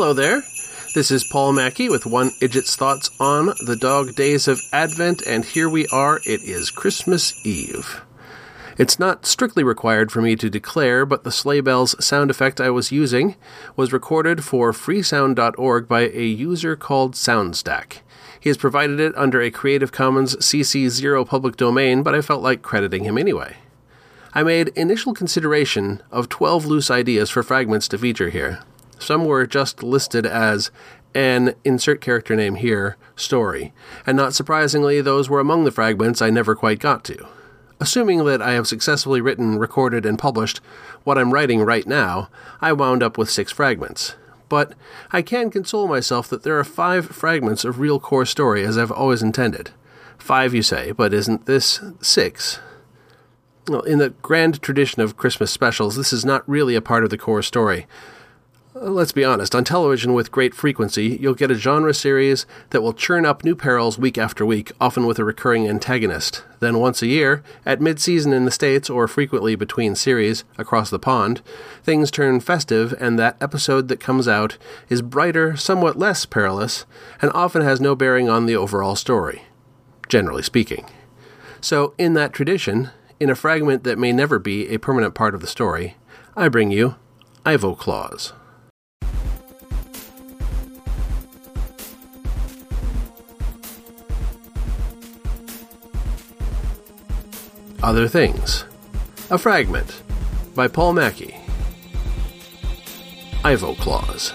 Hello there. This is Paul Maki with One Idjit's Thoughts on the Dog Days of Advent, and here we are. It is Christmas Eve. It's not strictly required for me to declare, but the sleigh bells sound effect I was using was recorded for freesound.org by a user called Soundstack. He has provided it under a Creative Commons CC0 public domain, but I felt like crediting him anyway. I made initial consideration of 12 loose ideas for fragments to feature here. Some were just listed as an insert character name here story, and not surprisingly, those were among the fragments I never quite got to. Assuming that I have successfully written, recorded, and published what I'm writing right now, I wound up with six fragments. But I can console myself that there are five fragments of real core story as I've always intended. Five, you say, but isn't this six? Well, in the grand tradition of Christmas specials, this is not really a part of the core story. Uh, let's be honest, on television with great frequency, you'll get a genre series that will churn up new perils week after week, often with a recurring antagonist. Then, once a year, at mid season in the States, or frequently between series across the pond, things turn festive, and that episode that comes out is brighter, somewhat less perilous, and often has no bearing on the overall story, generally speaking. So, in that tradition, in a fragment that may never be a permanent part of the story, I bring you Ivo Other Things. A Fragment by Paul Maki. Ivo Claus.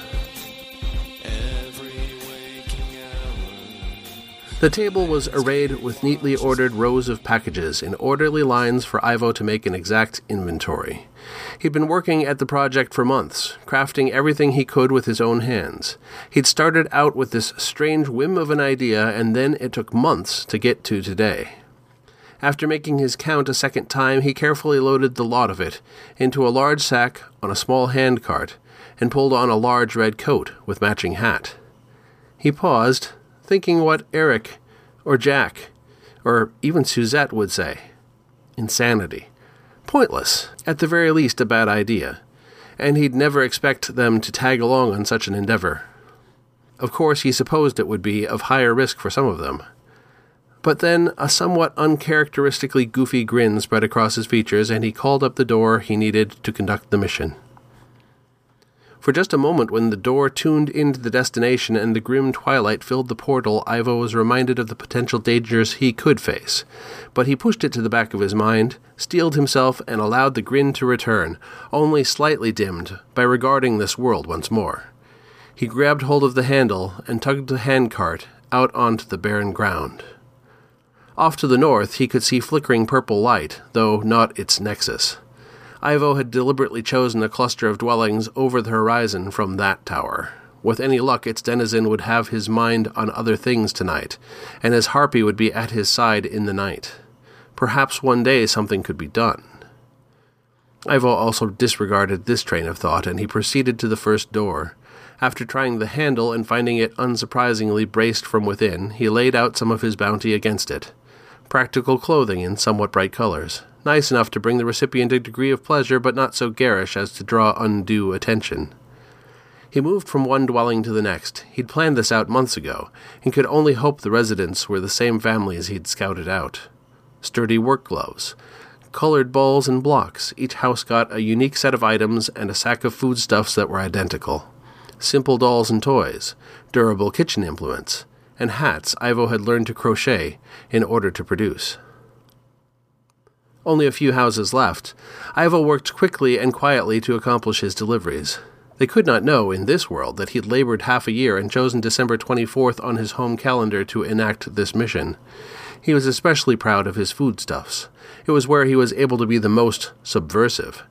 The table was arrayed with neatly ordered rows of packages in orderly lines for Ivo to make an exact inventory. He'd been working at the project for months, crafting everything he could with his own hands. He'd started out with this strange whim of an idea, and then it took months to get to today. After making his count a second time, he carefully loaded the lot of it into a large sack on a small hand cart and pulled on a large red coat with matching hat. He paused, thinking what Eric or Jack or even Suzette would say. Insanity. Pointless. At the very least, a bad idea. And he'd never expect them to tag along on such an endeavor. Of course, he supposed it would be of higher risk for some of them. But then a somewhat uncharacteristically goofy grin spread across his features, and he called up the door he needed to conduct the mission. For just a moment, when the door tuned into the destination and the grim twilight filled the portal, Ivo was reminded of the potential dangers he could face. But he pushed it to the back of his mind, steeled himself, and allowed the grin to return, only slightly dimmed by regarding this world once more. He grabbed hold of the handle and tugged the handcart out onto the barren ground. Off to the north, he could see flickering purple light, though not its nexus. Ivo had deliberately chosen a cluster of dwellings over the horizon from that tower. With any luck, its denizen would have his mind on other things tonight, and his harpy would be at his side in the night. Perhaps one day something could be done. Ivo also disregarded this train of thought, and he proceeded to the first door. After trying the handle and finding it unsurprisingly braced from within, he laid out some of his bounty against it practical clothing in somewhat bright colors, nice enough to bring the recipient a degree of pleasure, but not so garish as to draw undue attention. He moved from one dwelling to the next. He'd planned this out months ago, and could only hope the residents were the same families he'd scouted out. Sturdy work gloves, colored balls and blocks. Each house got a unique set of items and a sack of foodstuffs that were identical. Simple dolls and toys, durable kitchen implements, and hats Ivo had learned to crochet in order to produce. Only a few houses left. Ivo worked quickly and quietly to accomplish his deliveries. They could not know, in this world, that he'd labored half a year and chosen December 24th on his home calendar to enact this mission. He was especially proud of his foodstuffs. It was where he was able to be the most subversive,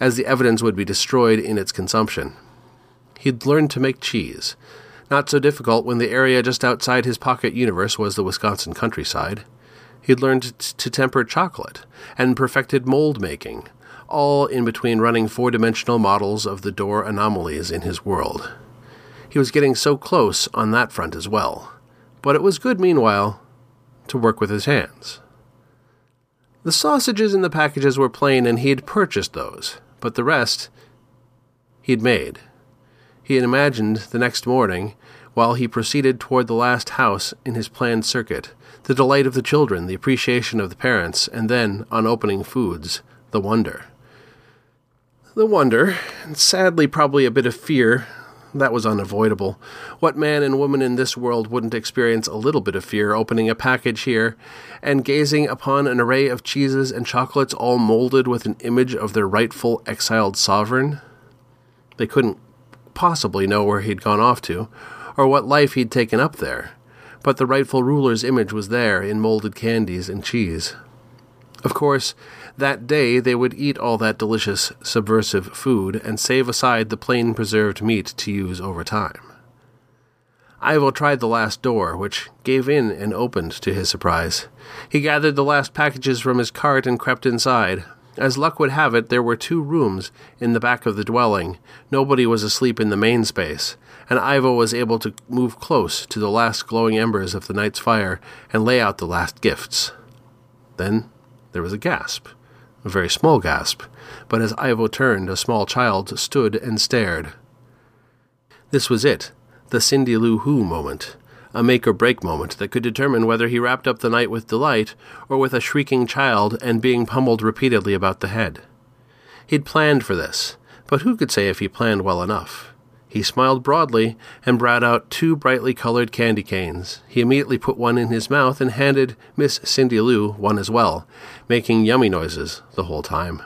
as the evidence would be destroyed in its consumption. He'd learned to make cheese, not so difficult when the area just outside his pocket universe was the Wisconsin countryside. He'd learned to temper chocolate and perfected mold making, all in between running four dimensional models of the door anomalies in his world. He was getting so close on that front as well. But it was good, meanwhile, to work with his hands. The sausages in the packages were plain, and he had purchased those, but the rest he'd made. He had imagined the next morning, while he proceeded toward the last house in his planned circuit, the delight of the children, the appreciation of the parents, and then, on opening foods, the wonder. The wonder, and sadly probably a bit of fear, that was unavoidable. What man and woman in this world wouldn't experience a little bit of fear opening a package here and gazing upon an array of cheeses and chocolates all molded with an image of their rightful exiled sovereign? They couldn't possibly know where he'd gone off to, or what life he'd taken up there, but the rightful ruler's image was there in molded candies and cheese. Of course, that day they would eat all that delicious, subversive food and save aside the plain preserved meat to use over time. Ivo tried the last door, which gave in and opened to his surprise. He gathered the last packages from his cart and crept inside. As luck would have it, there were two rooms in the back of the dwelling. Nobody was asleep in the main space, and Ivo was able to move close to the last glowing embers of the night's fire and lay out the last gifts. Then there was a gasp a very small gasp, but as Ivo turned, a small child stood and stared. This was it, the Cindy Lou Who moment, a make or break moment that could determine whether he wrapped up the night with delight or with a shrieking child and being pummeled repeatedly about the head. He'd planned for this, but who could say if he planned well enough? He smiled broadly and brought out two brightly colored candy canes. He immediately put one in his mouth and handed Miss Cindy Lou one as well, making yummy noises the whole time.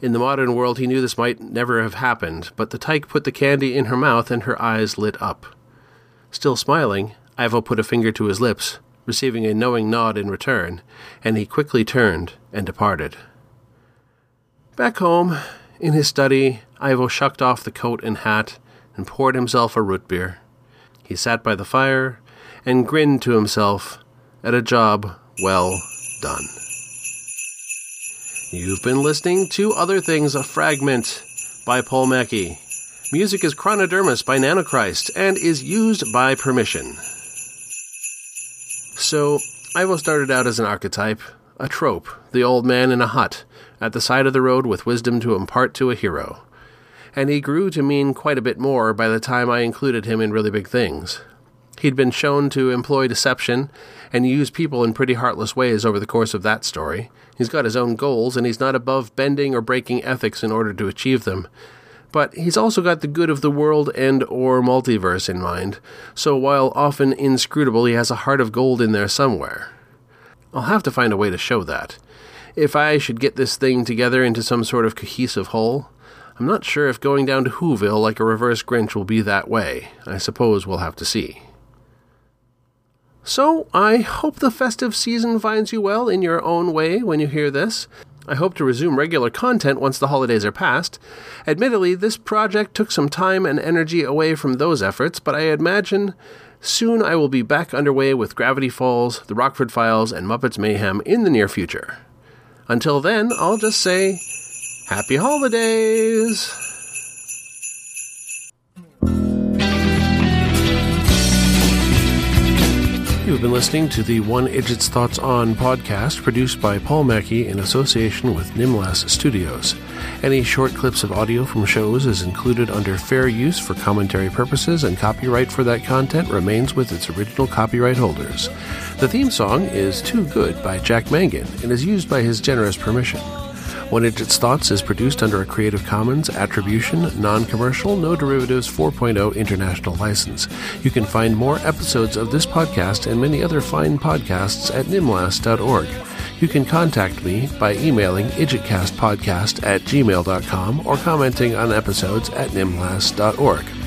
In the modern world, he knew this might never have happened, but the tyke put the candy in her mouth and her eyes lit up. Still smiling, Ivo put a finger to his lips, receiving a knowing nod in return, and he quickly turned and departed. Back home, in his study, Ivo shucked off the coat and hat and poured himself a root beer. He sat by the fire and grinned to himself at a job well done. You've been listening to Other Things, a fragment by Paul Maki. Music is Chronodermis by Nanochrist and is used by permission. So, Ivo started out as an archetype, a trope, the old man in a hut, at the side of the road with wisdom to impart to a hero. And he grew to mean quite a bit more by the time I included him in really big things. He'd been shown to employ deception and use people in pretty heartless ways over the course of that story. He's got his own goals, and he's not above bending or breaking ethics in order to achieve them. But he's also got the good of the world and or multiverse in mind, so while often inscrutable, he has a heart of gold in there somewhere. I'll have to find a way to show that if I should get this thing together into some sort of cohesive whole. I'm not sure if going down to Whoville like a reverse Grinch will be that way. I suppose we'll have to see. So, I hope the festive season finds you well in your own way when you hear this. I hope to resume regular content once the holidays are past. Admittedly, this project took some time and energy away from those efforts, but I imagine soon I will be back underway with Gravity Falls, The Rockford Files, and Muppets Mayhem in the near future. Until then, I'll just say, Happy Holidays! You've been listening to the One Idjit's Thoughts On podcast produced by Paul Maki in association with Nimlas Studios. Any short clips of audio from shows is included under fair use for commentary purposes, and copyright for that content remains with its original copyright holders. The theme song is Too Good by Jack Mangan and is used by his generous permission. One Idjit's Thoughts is produced under a Creative Commons Attribution, Non Commercial, No Derivatives 4.0 international license. You can find more episodes of this podcast and many other fine podcasts at nimlas.org. You can contact me by emailing idjitcastpodcast at gmail.com or commenting on episodes at nimlas.org.